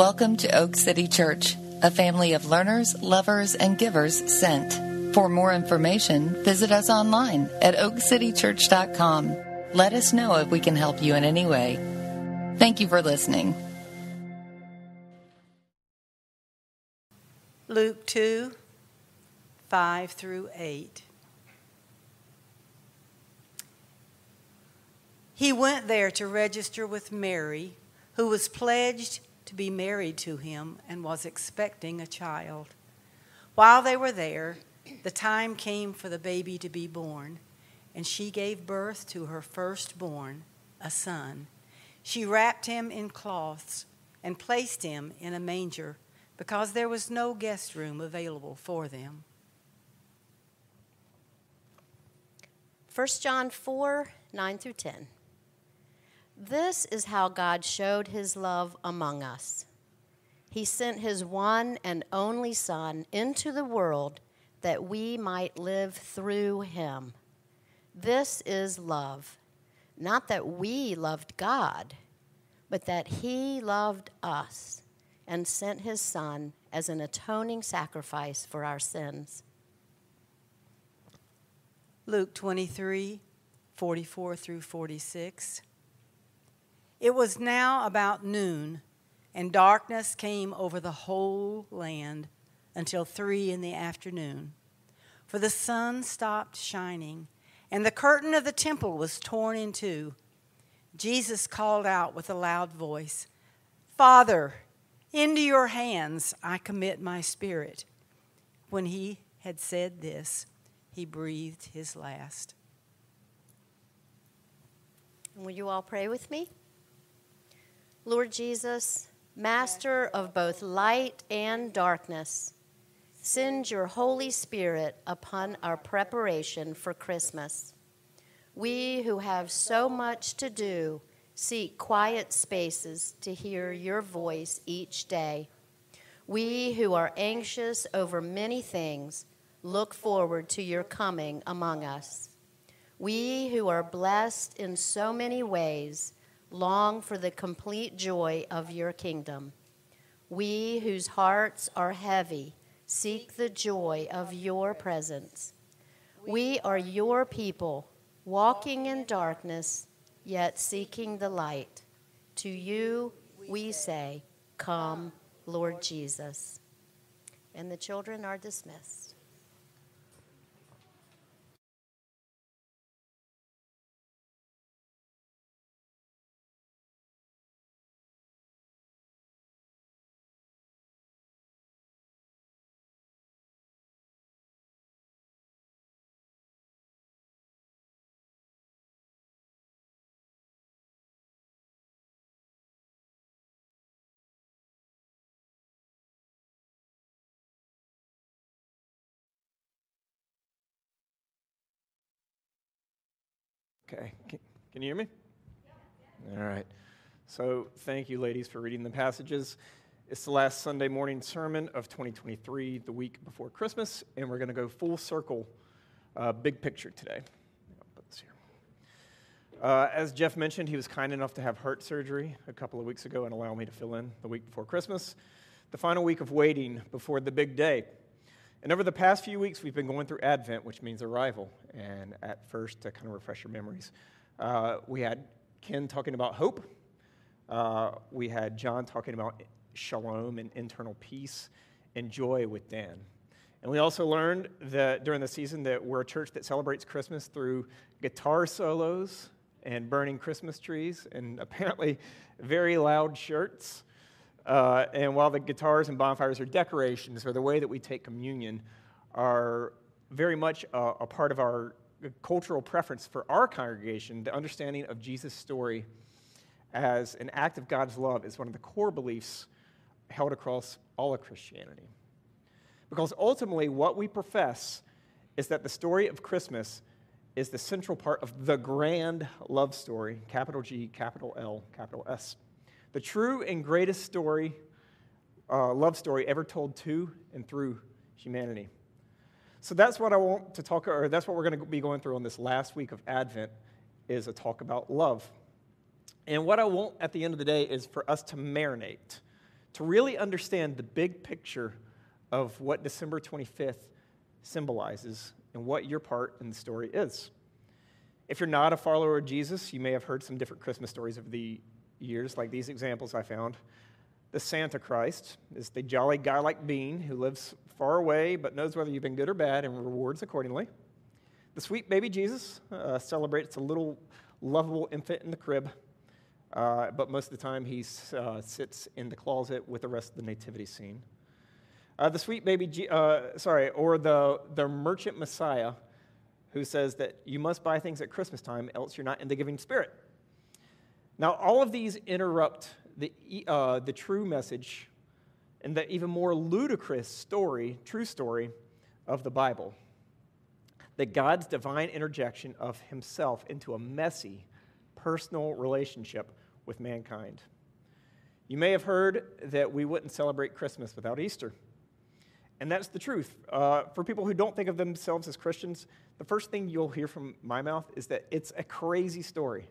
Welcome to Oak City Church, a family of learners, lovers, and givers sent. For more information, visit us online at oakcitychurch.com. Let us know if we can help you in any way. Thank you for listening. Luke 2 5 through 8. He went there to register with Mary, who was pledged to be married to him and was expecting a child. While they were there, the time came for the baby to be born, and she gave birth to her firstborn, a son. She wrapped him in cloths and placed him in a manger because there was no guest room available for them. 1 John 4 9 through 10. This is how God showed his love among us. He sent his one and only Son into the world that we might live through him. This is love. Not that we loved God, but that he loved us and sent his Son as an atoning sacrifice for our sins. Luke 23 44 through 46. It was now about noon, and darkness came over the whole land until three in the afternoon. For the sun stopped shining, and the curtain of the temple was torn in two. Jesus called out with a loud voice, Father, into your hands I commit my spirit. When he had said this, he breathed his last. Will you all pray with me? Lord Jesus, Master of both light and darkness, send your Holy Spirit upon our preparation for Christmas. We who have so much to do seek quiet spaces to hear your voice each day. We who are anxious over many things look forward to your coming among us. We who are blessed in so many ways long for the complete joy of your kingdom. We whose hearts are heavy seek the joy of your presence. We are your people, walking in darkness, yet seeking the light. To you we say, Come, Lord Jesus. And the children are dismissed. Okay. Can, can you hear me? All right. So, thank you, ladies, for reading the passages. It's the last Sunday morning sermon of 2023, the week before Christmas, and we're going to go full circle, uh, big picture today. Uh, as Jeff mentioned, he was kind enough to have heart surgery a couple of weeks ago and allow me to fill in the week before Christmas, the final week of waiting before the big day. And over the past few weeks, we've been going through Advent, which means arrival. And at first, to kind of refresh your memories, uh, we had Ken talking about hope. Uh, we had John talking about shalom and internal peace and joy with Dan. And we also learned that during the season that we're a church that celebrates Christmas through guitar solos and burning Christmas trees and apparently very loud shirts. Uh, and while the guitars and bonfires are decorations, or the way that we take communion, are very much a, a part of our cultural preference for our congregation, the understanding of Jesus' story as an act of God's love is one of the core beliefs held across all of Christianity. Because ultimately, what we profess is that the story of Christmas is the central part of the grand love story, capital G, capital L, capital S the true and greatest story, uh, love story ever told to and through humanity. So that's what I want to talk, or that's what we're going to be going through on this last week of Advent, is a talk about love. And what I want at the end of the day is for us to marinate, to really understand the big picture of what December 25th symbolizes and what your part in the story is. If you're not a follower of Jesus, you may have heard some different Christmas stories over the years, like these examples I found. The Santa Christ is the jolly guy like being who lives far away but knows whether you've been good or bad and rewards accordingly. The sweet baby Jesus uh, celebrates a little lovable infant in the crib, uh, but most of the time he uh, sits in the closet with the rest of the nativity scene. Uh, the sweet baby, G- uh, sorry, or the, the merchant Messiah who says that you must buy things at Christmas time, else you're not in the giving spirit. Now, all of these interrupt the, uh, the true message and the even more ludicrous story, true story of the Bible that God's divine interjection of himself into a messy, personal relationship with mankind. You may have heard that we wouldn't celebrate Christmas without Easter. And that's the truth. Uh, for people who don't think of themselves as Christians, the first thing you'll hear from my mouth is that it's a crazy story.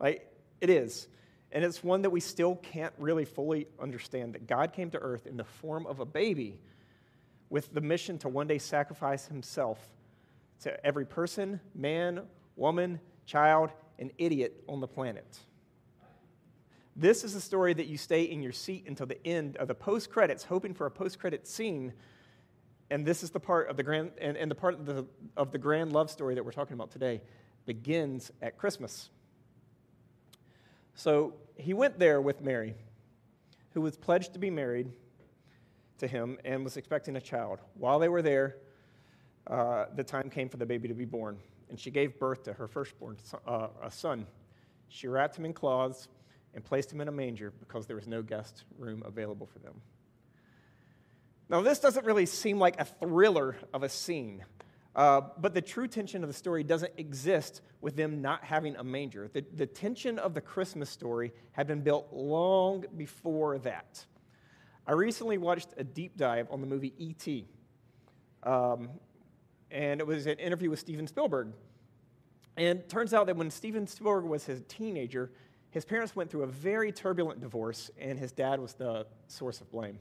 Like, it is. And it's one that we still can't really fully understand that God came to earth in the form of a baby with the mission to one day sacrifice himself to every person, man, woman, child, and idiot on the planet. This is a story that you stay in your seat until the end of the post credits, hoping for a post credit scene and this is the part of the grand and, and the part of the, of the grand love story that we're talking about today begins at christmas so he went there with mary who was pledged to be married to him and was expecting a child. While they were there uh, the time came for the baby to be born and she gave birth to her firstborn uh, a son. She wrapped him in cloths and placed him in a manger because there was no guest room available for them. Now, this doesn't really seem like a thriller of a scene, uh, but the true tension of the story doesn't exist with them not having a manger. The, the tension of the Christmas story had been built long before that. I recently watched a deep dive on the movie E.T., um, and it was an interview with Steven Spielberg. And turns out that when Steven Spielberg was a teenager, his parents went through a very turbulent divorce, and his dad was the source of blame.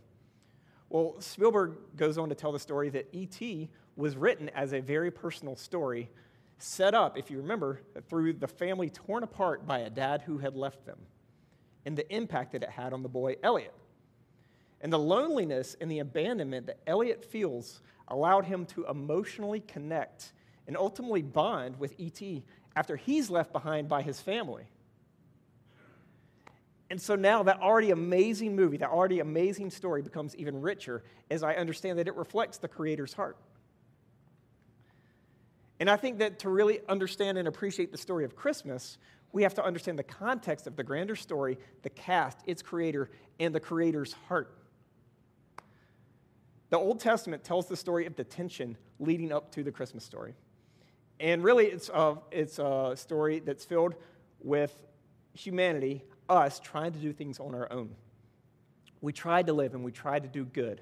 Well, Spielberg goes on to tell the story that E.T. was written as a very personal story, set up, if you remember, through the family torn apart by a dad who had left them, and the impact that it had on the boy Elliot. And the loneliness and the abandonment that Elliot feels allowed him to emotionally connect and ultimately bond with E.T. after he's left behind by his family. And so now that already amazing movie, that already amazing story becomes even richer as I understand that it reflects the Creator's heart. And I think that to really understand and appreciate the story of Christmas, we have to understand the context of the grander story, the cast, its creator, and the Creator's heart. The Old Testament tells the story of the tension leading up to the Christmas story. And really, it's a, it's a story that's filled with humanity us trying to do things on our own. We tried to live and we tried to do good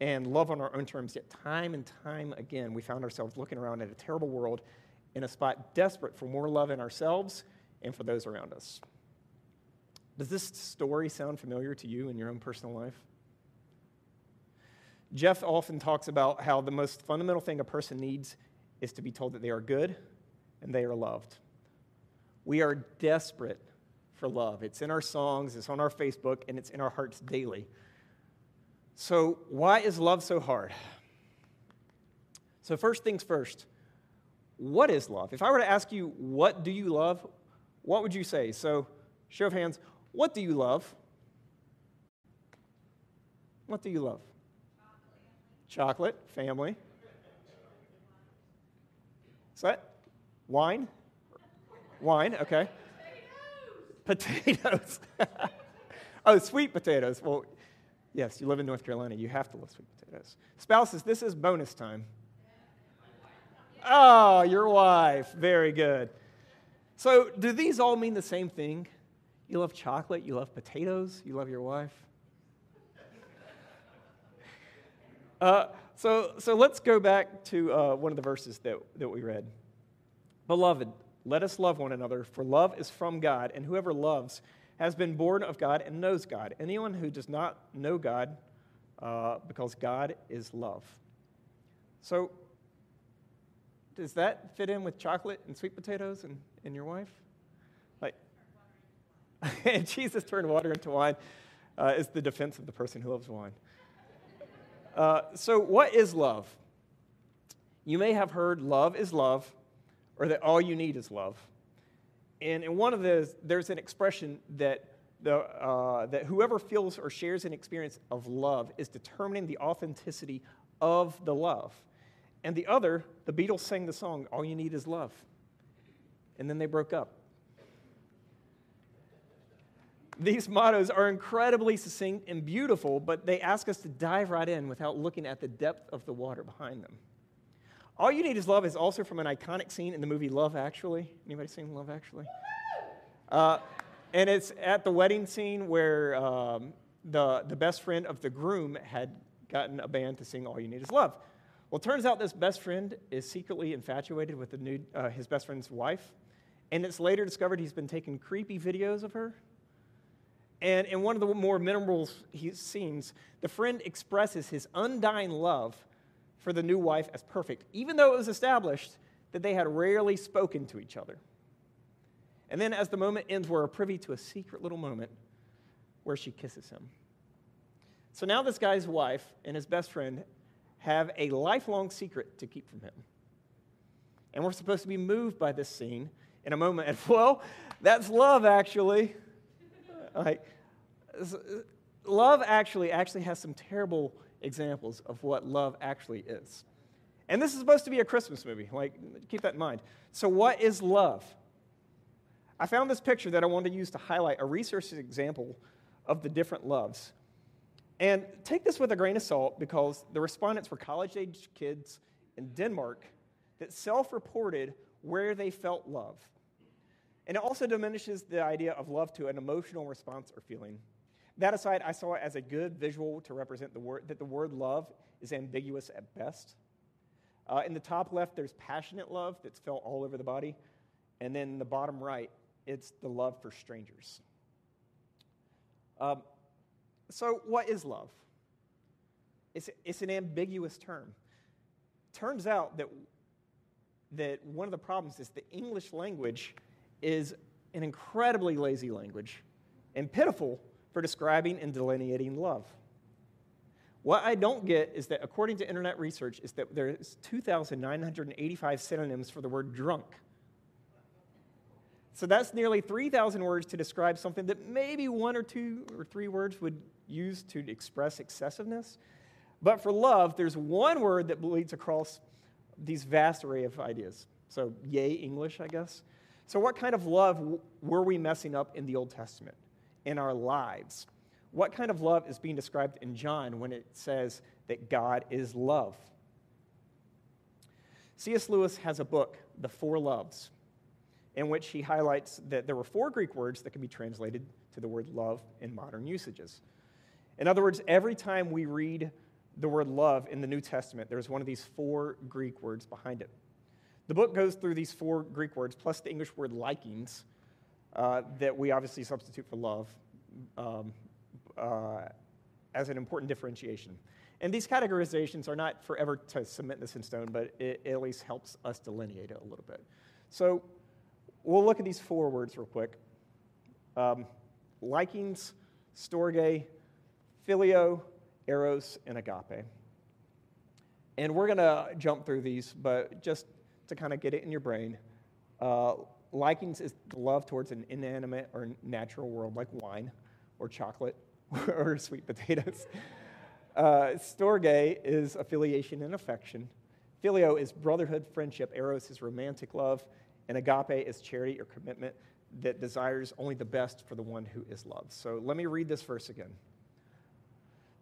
and love on our own terms, yet time and time again, we found ourselves looking around at a terrible world in a spot desperate for more love in ourselves and for those around us. Does this story sound familiar to you in your own personal life? Jeff often talks about how the most fundamental thing a person needs is to be told that they are good and they are loved. We are desperate for love. It's in our songs, it's on our Facebook, and it's in our hearts daily. So, why is love so hard? So, first things first, what is love? If I were to ask you, what do you love? What would you say? So, show of hands, what do you love? What do you love? Chocolate, family. Is that wine? Wine, okay. Potatoes. oh, sweet potatoes. Well, yes, you live in North Carolina. You have to love sweet potatoes. Spouses, this is bonus time. Oh, your wife. Very good. So, do these all mean the same thing? You love chocolate, you love potatoes, you love your wife? Uh, so, so let's go back to uh, one of the verses that, that we read. Beloved, let us love one another, for love is from God, and whoever loves has been born of God and knows God. Anyone who does not know God, uh, because God is love. So, does that fit in with chocolate and sweet potatoes and, and your wife? Like, Jesus turned water into wine uh, is the defense of the person who loves wine. Uh, so, what is love? You may have heard love is love, or that all you need is love. And in one of those, there's an expression that, the, uh, that whoever feels or shares an experience of love is determining the authenticity of the love. And the other, the Beatles sang the song, All You Need Is Love. And then they broke up. These mottos are incredibly succinct and beautiful, but they ask us to dive right in without looking at the depth of the water behind them. All You Need Is Love is also from an iconic scene in the movie Love Actually. Anybody seen Love Actually? Uh, and it's at the wedding scene where um, the, the best friend of the groom had gotten a band to sing All You Need Is Love. Well, it turns out this best friend is secretly infatuated with the new, uh, his best friend's wife, and it's later discovered he's been taking creepy videos of her. And in one of the more memorable scenes, the friend expresses his undying love for the new wife as perfect, even though it was established that they had rarely spoken to each other. And then, as the moment ends, we're privy to a secret little moment where she kisses him. So now, this guy's wife and his best friend have a lifelong secret to keep from him. And we're supposed to be moved by this scene in a moment. And, well, that's love, actually. like, uh, love actually actually has some terrible examples of what love actually is. And this is supposed to be a Christmas movie. Like, keep that in mind. So, what is love? I found this picture that I wanted to use to highlight a research example of the different loves. And take this with a grain of salt because the respondents were college age kids in Denmark that self reported where they felt love. And it also diminishes the idea of love to an emotional response or feeling. That aside, I saw it as a good visual to represent the word that the word love is ambiguous at best. Uh, in the top left, there's passionate love that's felt all over the body. And then the bottom right, it's the love for strangers. Um, so, what is love? It's, it's an ambiguous term. Turns out that, that one of the problems is the English language is an incredibly lazy language and pitiful for describing and delineating love. What I don't get is that according to internet research is that there's 2,985 synonyms for the word drunk. So that's nearly 3,000 words to describe something that maybe one or two or three words would use to express excessiveness. But for love, there's one word that bleeds across these vast array of ideas. So, yay, English, I guess. So, what kind of love were we messing up in the Old Testament? In our lives. What kind of love is being described in John when it says that God is love? C.S. Lewis has a book, The Four Loves, in which he highlights that there were four Greek words that can be translated to the word love in modern usages. In other words, every time we read the word love in the New Testament, there's one of these four Greek words behind it. The book goes through these four Greek words, plus the English word likings, uh, that we obviously substitute for love um, uh, as an important differentiation. And these categorizations are not forever to cement this in stone, but it, it at least helps us delineate it a little bit. So we'll look at these four words real quick um, likings, storge, phileo, eros, and agape. And we're going to jump through these, but just to kind of get it in your brain. Uh, Likings is love towards an inanimate or natural world like wine or chocolate or sweet potatoes. Uh, storge is affiliation and affection. Phileo is brotherhood, friendship. Eros is romantic love. And agape is charity or commitment that desires only the best for the one who is loved. So let me read this verse again.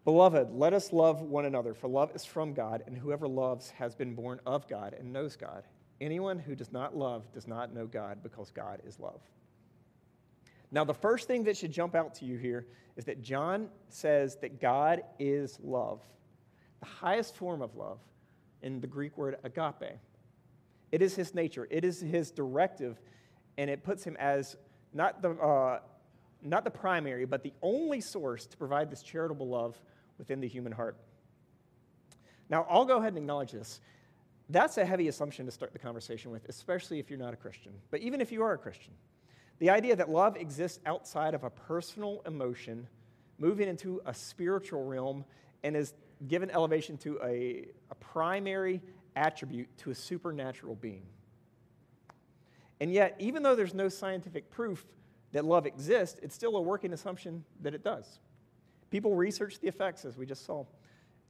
Beloved, let us love one another, for love is from God, and whoever loves has been born of God and knows God. Anyone who does not love does not know God because God is love. Now, the first thing that should jump out to you here is that John says that God is love, the highest form of love in the Greek word agape. It is his nature, it is his directive, and it puts him as not the, uh, not the primary, but the only source to provide this charitable love within the human heart. Now, I'll go ahead and acknowledge this. That's a heavy assumption to start the conversation with, especially if you're not a Christian. But even if you are a Christian, the idea that love exists outside of a personal emotion, moving into a spiritual realm, and is given elevation to a, a primary attribute to a supernatural being. And yet, even though there's no scientific proof that love exists, it's still a working assumption that it does. People research the effects, as we just saw,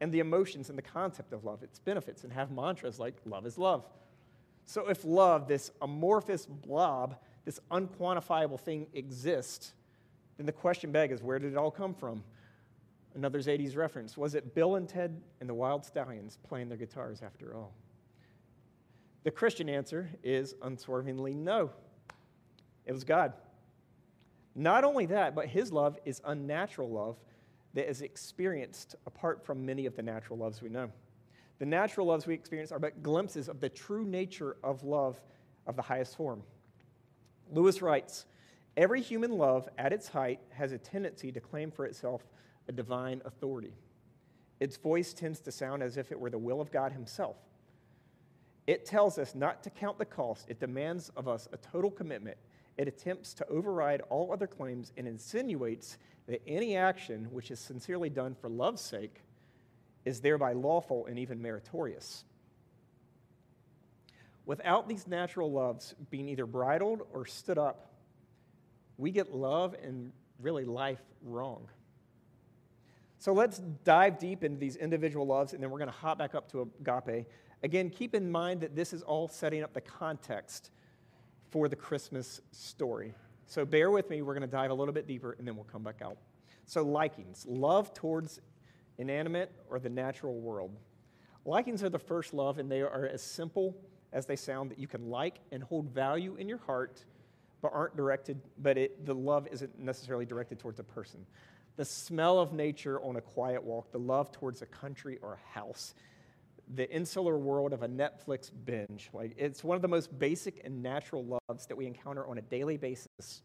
and the emotions and the concept of love, its benefits, and have mantras like love is love. So, if love, this amorphous blob, this unquantifiable thing, exists, then the question begs is where did it all come from? Another 80s reference. Was it Bill and Ted and the Wild Stallions playing their guitars after all? The Christian answer is unswervingly no. It was God. Not only that, but his love is unnatural love that is experienced apart from many of the natural loves we know. The natural loves we experience are but glimpses of the true nature of love of the highest form. Lewis writes Every human love at its height has a tendency to claim for itself a divine authority. Its voice tends to sound as if it were the will of God Himself. It tells us not to count the cost, it demands of us a total commitment. It attempts to override all other claims and insinuates that any action which is sincerely done for love's sake is thereby lawful and even meritorious. Without these natural loves being either bridled or stood up, we get love and really life wrong. So let's dive deep into these individual loves, and then we're going to hop back up to agape. Again, keep in mind that this is all setting up the context for the Christmas story. So bear with me. We're going to dive a little bit deeper, and then we'll come back out. So, likings love towards inanimate or the natural world. Likings are the first love, and they are as simple as they sound that you can like and hold value in your heart, but aren't directed, but it, the love isn't necessarily directed towards a person the smell of nature on a quiet walk, the love towards a country or a house, the insular world of a Netflix binge. Like it's one of the most basic and natural loves that we encounter on a daily basis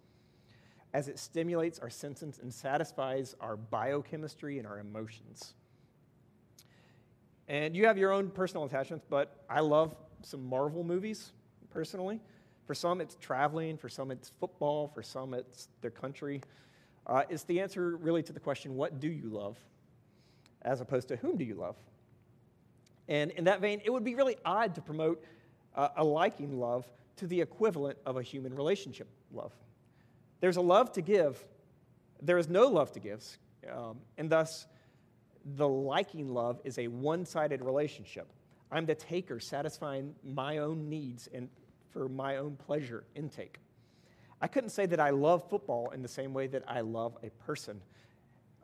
as it stimulates our senses and satisfies our biochemistry and our emotions. And you have your own personal attachments, but I love some Marvel movies personally. For some, it's traveling. For some, it's football. For some, it's their country uh, is the answer really to the question, what do you love? As opposed to whom do you love? And in that vein, it would be really odd to promote uh, a liking love to the equivalent of a human relationship love. There's a love to give, there is no love to give, um, and thus the liking love is a one sided relationship. I'm the taker, satisfying my own needs and for my own pleasure intake. I couldn't say that I love football in the same way that I love a person.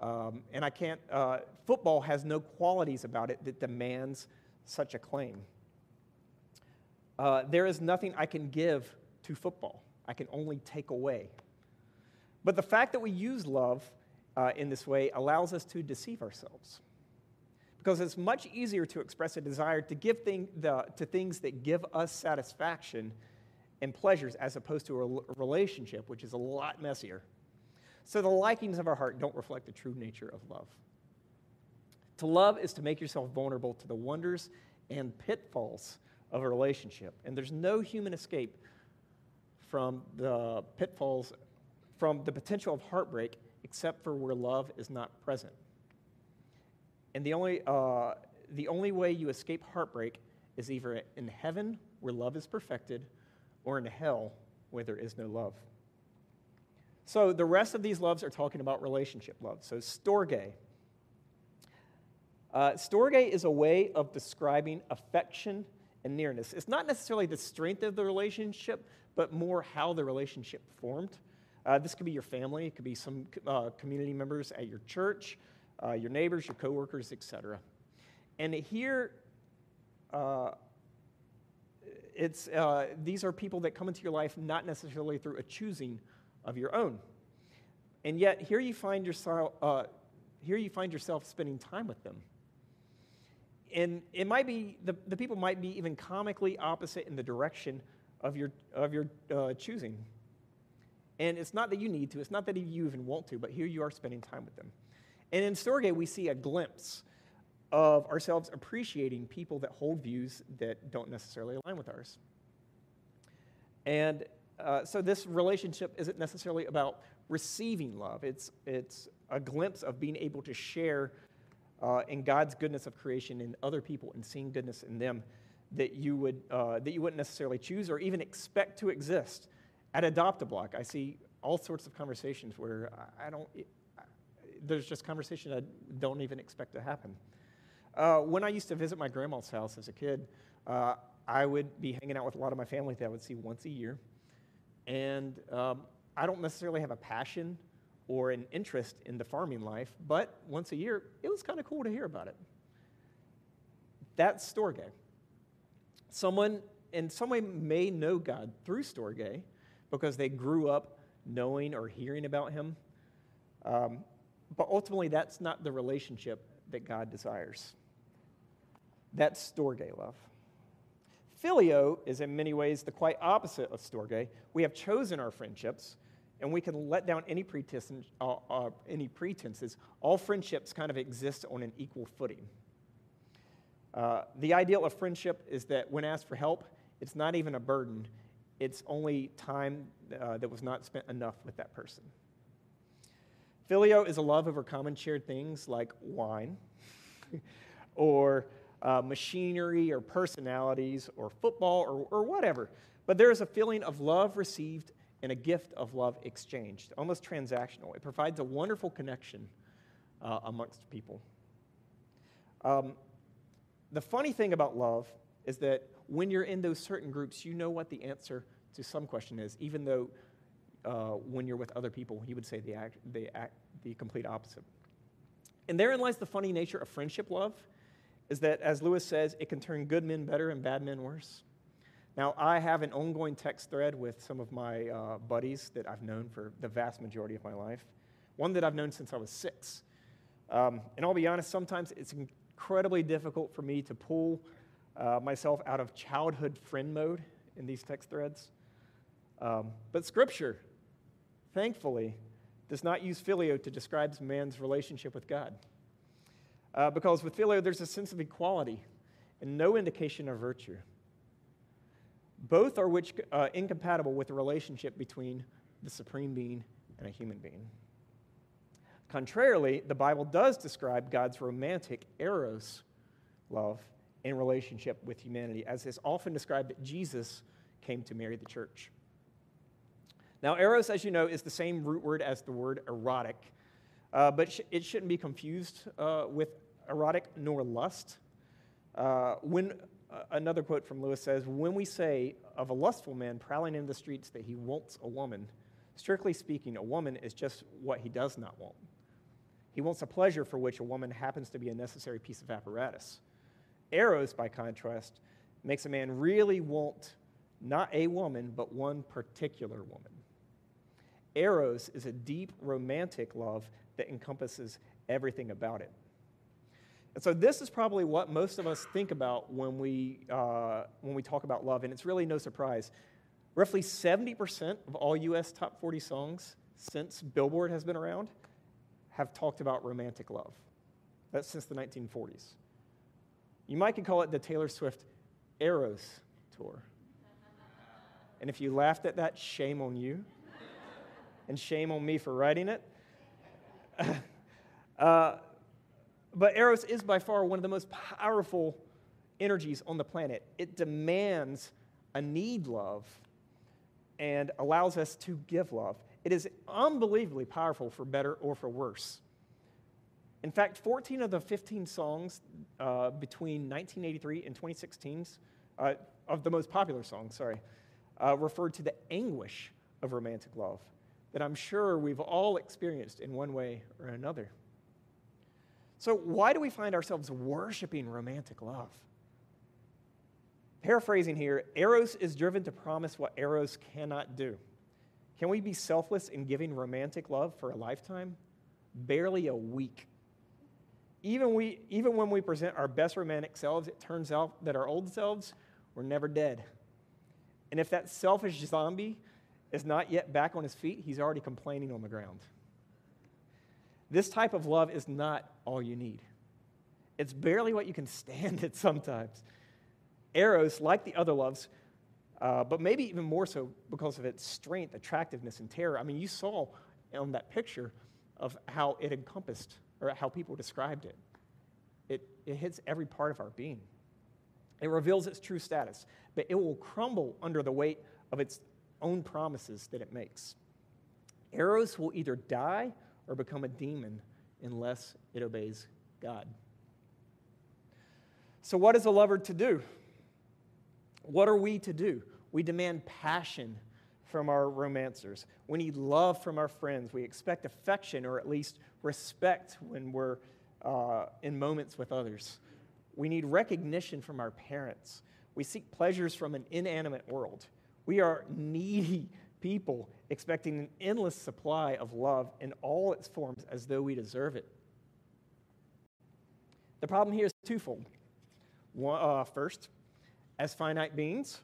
Um, and I can't, uh, football has no qualities about it that demands such a claim. Uh, there is nothing I can give to football, I can only take away. But the fact that we use love uh, in this way allows us to deceive ourselves. Because it's much easier to express a desire to give thing, the, to things that give us satisfaction and pleasures as opposed to a relationship, which is a lot messier. So the likings of our heart don't reflect the true nature of love. To love is to make yourself vulnerable to the wonders and pitfalls of a relationship. And there's no human escape from the pitfalls, from the potential of heartbreak, except for where love is not present. And the only, uh, the only way you escape heartbreak is either in heaven, where love is perfected, or in hell where there is no love. So the rest of these loves are talking about relationship love. So storge. Uh, storge is a way of describing affection and nearness. It's not necessarily the strength of the relationship, but more how the relationship formed. Uh, this could be your family, it could be some uh, community members at your church, uh, your neighbors, your coworkers, etc. And here, uh, it's, uh, these are people that come into your life not necessarily through a choosing of your own. And yet, here you find yourself, uh, here you find yourself spending time with them. And it might be, the, the people might be even comically opposite in the direction of your, of your uh, choosing. And it's not that you need to, it's not that you even want to, but here you are spending time with them. And in Storge, we see a glimpse of ourselves appreciating people that hold views that don't necessarily align with ours. And uh, so this relationship isn't necessarily about receiving love, it's, it's a glimpse of being able to share uh, in God's goodness of creation in other people and seeing goodness in them that you, would, uh, that you wouldn't necessarily choose or even expect to exist. At Adopt a Block, I see all sorts of conversations where I don't, there's just conversation I don't even expect to happen. Uh, when I used to visit my grandma's house as a kid, uh, I would be hanging out with a lot of my family that I would see once a year. And um, I don't necessarily have a passion or an interest in the farming life, but once a year, it was kind of cool to hear about it. That's Storge. Someone in some way may know God through Storge because they grew up knowing or hearing about him. Um, but ultimately, that's not the relationship that God desires. That's Storge love. Phileo is in many ways the quite opposite of Storge. We have chosen our friendships, and we can let down any, pretense, uh, uh, any pretenses. All friendships kind of exist on an equal footing. Uh, the ideal of friendship is that when asked for help, it's not even a burden, it's only time uh, that was not spent enough with that person. Phileo is a love over common shared things like wine or uh, machinery or personalities or football or, or whatever. But there is a feeling of love received and a gift of love exchanged, almost transactional. It provides a wonderful connection uh, amongst people. Um, the funny thing about love is that when you're in those certain groups, you know what the answer to some question is, even though uh, when you're with other people, you would say the, act, the, act, the complete opposite. And therein lies the funny nature of friendship love, is that, as Lewis says, it can turn good men better and bad men worse. Now, I have an ongoing text thread with some of my uh, buddies that I've known for the vast majority of my life, one that I've known since I was six. Um, and I'll be honest, sometimes it's incredibly difficult for me to pull uh, myself out of childhood friend mode in these text threads. Um, but Scripture, thankfully, does not use phileo to describe man's relationship with God. Uh, because with phileo, there's a sense of equality and no indication of virtue. Both are which, uh, incompatible with the relationship between the supreme being and a human being. Contrarily, the Bible does describe God's romantic eros love in relationship with humanity, as is often described that Jesus came to marry the church. Now, eros, as you know, is the same root word as the word erotic, uh, but sh- it shouldn't be confused uh, with erotic nor lust. Uh, when uh, another quote from Lewis says, "When we say of a lustful man prowling in the streets that he wants a woman, strictly speaking, a woman is just what he does not want. He wants a pleasure for which a woman happens to be a necessary piece of apparatus. Eros, by contrast, makes a man really want not a woman, but one particular woman. Eros is a deep romantic love that encompasses everything about it. And so, this is probably what most of us think about when we, uh, when we talk about love, and it's really no surprise. Roughly 70% of all US top 40 songs since Billboard has been around have talked about romantic love. That's since the 1940s. You might could call it the Taylor Swift Eros Tour. And if you laughed at that, shame on you. And shame on me for writing it. uh, but Eros is by far one of the most powerful energies on the planet. It demands a need love and allows us to give love. It is unbelievably powerful for better or for worse. In fact, 14 of the 15 songs uh, between 1983 and 2016, uh, of the most popular songs, sorry, uh, referred to the anguish of romantic love that I'm sure we've all experienced in one way or another. So, why do we find ourselves worshiping romantic love? Paraphrasing here, Eros is driven to promise what Eros cannot do. Can we be selfless in giving romantic love for a lifetime? Barely a week. Even, we, even when we present our best romantic selves, it turns out that our old selves were never dead. And if that selfish zombie is not yet back on his feet, he's already complaining on the ground. This type of love is not all you need. It's barely what you can stand it sometimes. Eros, like the other loves, uh, but maybe even more so because of its strength, attractiveness, and terror. I mean, you saw on that picture of how it encompassed or how people described it. It, it hits every part of our being. It reveals its true status, but it will crumble under the weight of its own promises that it makes. Eros will either die or become a demon unless it obeys God. So, what is a lover to do? What are we to do? We demand passion from our romancers. We need love from our friends. We expect affection or at least respect when we're uh, in moments with others. We need recognition from our parents. We seek pleasures from an inanimate world. We are needy people expecting an endless supply of love in all its forms as though we deserve it. The problem here is twofold. One, uh, first, as finite beings,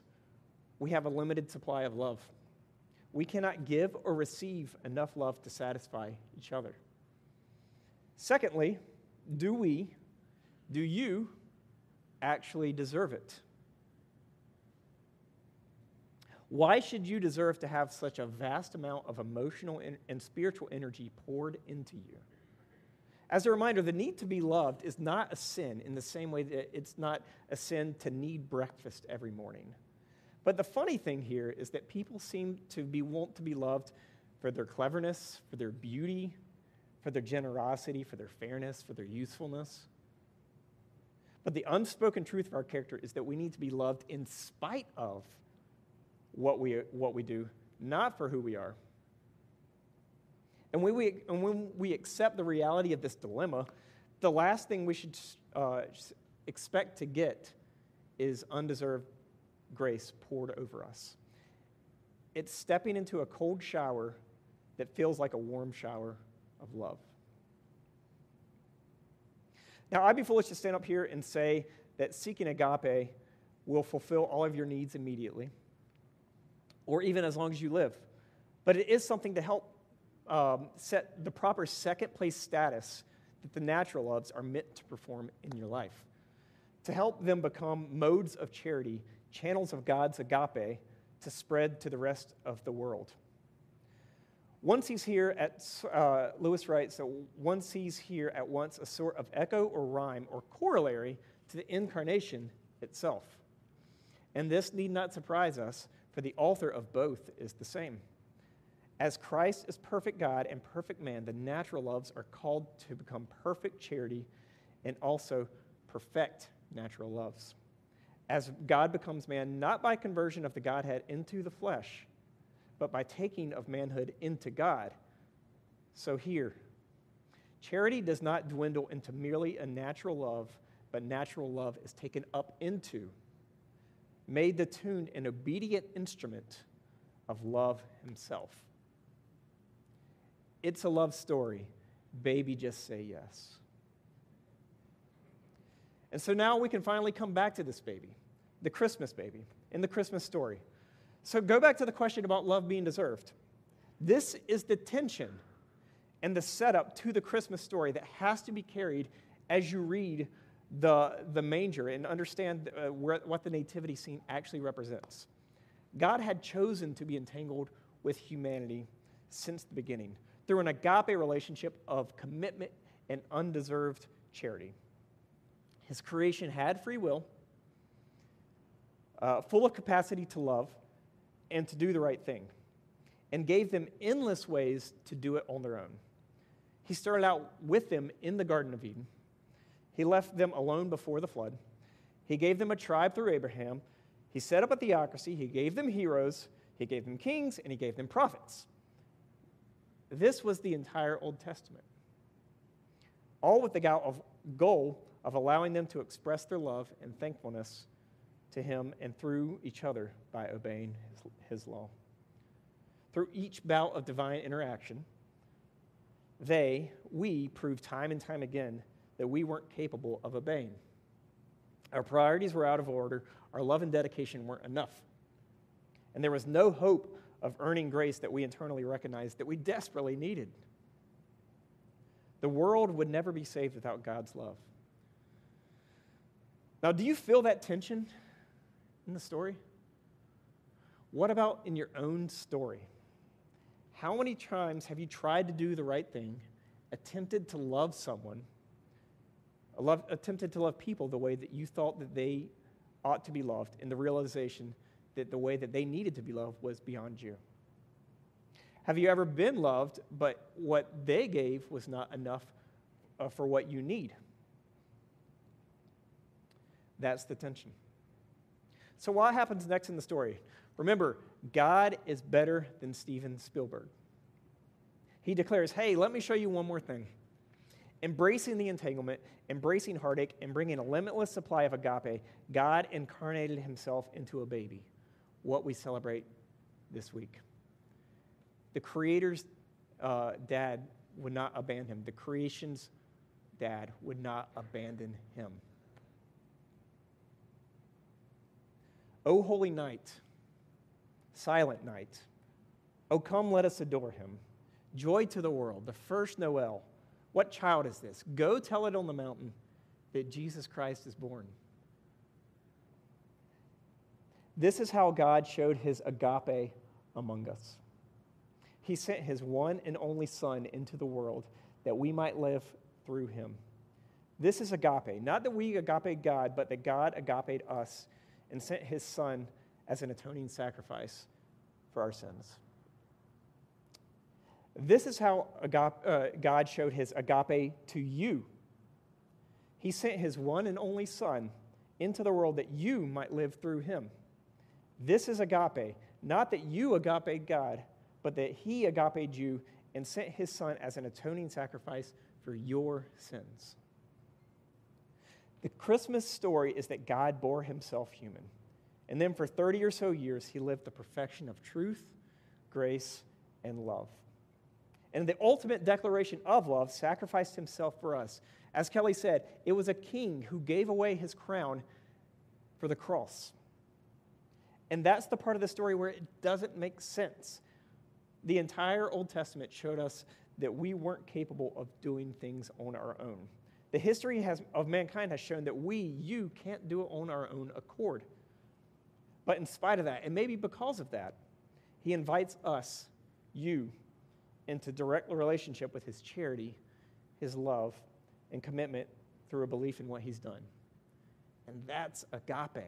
we have a limited supply of love. We cannot give or receive enough love to satisfy each other. Secondly, do we, do you actually deserve it? Why should you deserve to have such a vast amount of emotional and spiritual energy poured into you? As a reminder, the need to be loved is not a sin in the same way that it's not a sin to need breakfast every morning. But the funny thing here is that people seem to be want to be loved for their cleverness, for their beauty, for their generosity, for their fairness, for their usefulness. But the unspoken truth of our character is that we need to be loved in spite of what we, what we do, not for who we are. And when, we, and when we accept the reality of this dilemma, the last thing we should uh, expect to get is undeserved grace poured over us. It's stepping into a cold shower that feels like a warm shower of love. Now, I'd be foolish to stand up here and say that seeking agape will fulfill all of your needs immediately or even as long as you live. But it is something to help um, set the proper second place status that the natural loves are meant to perform in your life, to help them become modes of charity, channels of God's agape to spread to the rest of the world. Once he's here at, uh, Lewis writes that one sees here at once a sort of echo or rhyme or corollary to the incarnation itself. And this need not surprise us, for the author of both is the same. As Christ is perfect God and perfect man, the natural loves are called to become perfect charity and also perfect natural loves. As God becomes man, not by conversion of the Godhead into the flesh, but by taking of manhood into God. So here, charity does not dwindle into merely a natural love, but natural love is taken up into made the tune an obedient instrument of love himself. It's a love story. Baby, just say yes. And so now we can finally come back to this baby, the Christmas baby, in the Christmas story. So go back to the question about love being deserved. This is the tension and the setup to the Christmas story that has to be carried as you read the, the manger and understand uh, where, what the nativity scene actually represents. God had chosen to be entangled with humanity since the beginning through an agape relationship of commitment and undeserved charity. His creation had free will, uh, full of capacity to love and to do the right thing, and gave them endless ways to do it on their own. He started out with them in the Garden of Eden he left them alone before the flood. He gave them a tribe through Abraham. He set up a theocracy. He gave them heroes. He gave them kings, and he gave them prophets. This was the entire Old Testament. All with the goal of allowing them to express their love and thankfulness to him and through each other by obeying his, his law. Through each bout of divine interaction, they, we, prove time and time again that we weren't capable of obeying. Our priorities were out of order, our love and dedication weren't enough. And there was no hope of earning grace that we internally recognized that we desperately needed. The world would never be saved without God's love. Now, do you feel that tension in the story? What about in your own story? How many times have you tried to do the right thing, attempted to love someone, love, attempted to love people the way that you thought that they ought to be loved, in the realization that the way that they needed to be loved was beyond you? Have you ever been loved, but what they gave was not enough uh, for what you need? That's the tension. So, what happens next in the story? Remember, God is better than Steven Spielberg. He declares, Hey, let me show you one more thing. Embracing the entanglement, embracing heartache, and bringing a limitless supply of agape, God incarnated himself into a baby, what we celebrate this week. The Creator's uh, dad would not abandon him, the creation's dad would not abandon him. O holy night, silent night, O come, let us adore him. Joy to the world, the first Noel. What child is this? Go tell it on the mountain that Jesus Christ is born. This is how God showed his agape among us. He sent his one and only Son into the world that we might live through him. This is agape, not that we agape God, but that God agape us and sent his Son as an atoning sacrifice for our sins. This is how agape, uh, God showed his agape to you. He sent his one and only Son into the world that you might live through him. This is agape, not that you agape God, but that he agaped you and sent his Son as an atoning sacrifice for your sins. The Christmas story is that God bore himself human. And then for 30 or so years, he lived the perfection of truth, grace, and love. And the ultimate declaration of love sacrificed himself for us. As Kelly said, it was a king who gave away his crown for the cross. And that's the part of the story where it doesn't make sense. The entire Old Testament showed us that we weren't capable of doing things on our own. The history has, of mankind has shown that we, you, can't do it on our own accord. But in spite of that, and maybe because of that, he invites us, you, into direct relationship with his charity, his love, and commitment through a belief in what he's done. And that's agape.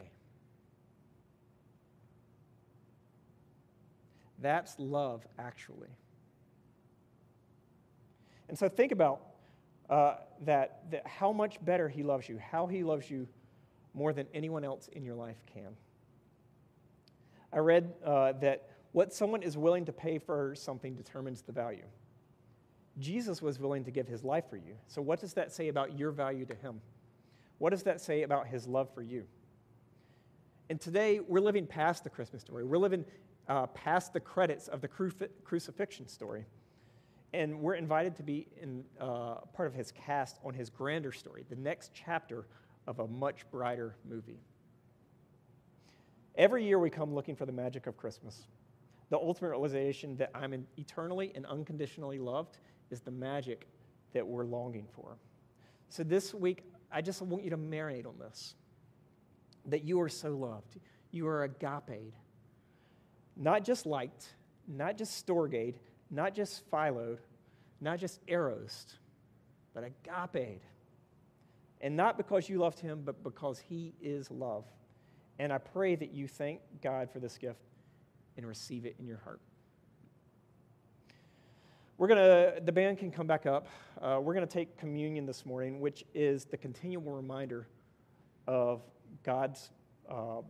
That's love, actually. And so think about uh, that, that how much better he loves you, how he loves you more than anyone else in your life can. I read uh, that what someone is willing to pay for something determines the value. Jesus was willing to give his life for you. So, what does that say about your value to him? What does that say about his love for you? And today, we're living past the Christmas story. We're living uh, past the credits of the cru- crucifixion story. And we're invited to be in, uh, part of his cast on his grander story, the next chapter of a much brighter movie. Every year we come looking for the magic of Christmas. The ultimate realization that I'm eternally and unconditionally loved is the magic that we're longing for. So this week, I just want you to marinate on this that you are so loved. You are agape, not just liked, not just storged, not just philoed, not just eros, but agape. And not because you loved him, but because he is love. And I pray that you thank God for this gift and receive it in your heart. We're going to, the band can come back up. Uh, we're going to take communion this morning, which is the continual reminder of God's uh,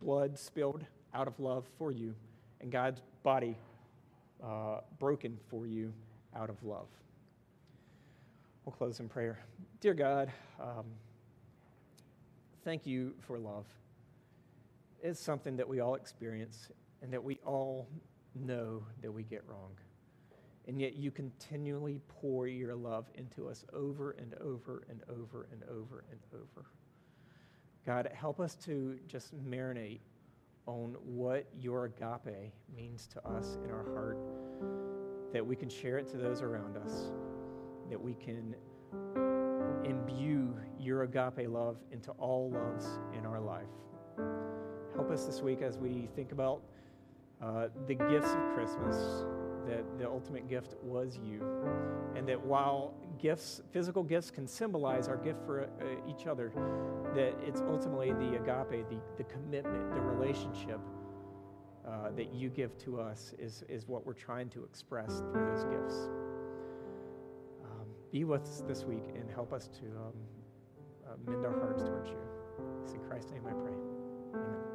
blood spilled out of love for you and God's body uh, broken for you out of love. We'll close in prayer. Dear God, um, thank you for love It's something that we all experience and that we all know that we get wrong. And yet you continually pour your love into us over and over and over and over and over. God, help us to just marinate on what your agape means to us in our heart, that we can share it to those around us, that we can imbue your agape love into all loves in our life. Help us this week as we think about uh, the gifts of Christmas, that the ultimate gift was you. And that while gifts, physical gifts, can symbolize our gift for uh, each other, that it's ultimately the agape, the, the commitment, the relationship uh, that you give to us is, is what we're trying to express through those gifts. Um, be with us this week and help us to um, uh, mend our hearts towards you. It's in Christ's name I pray. Amen.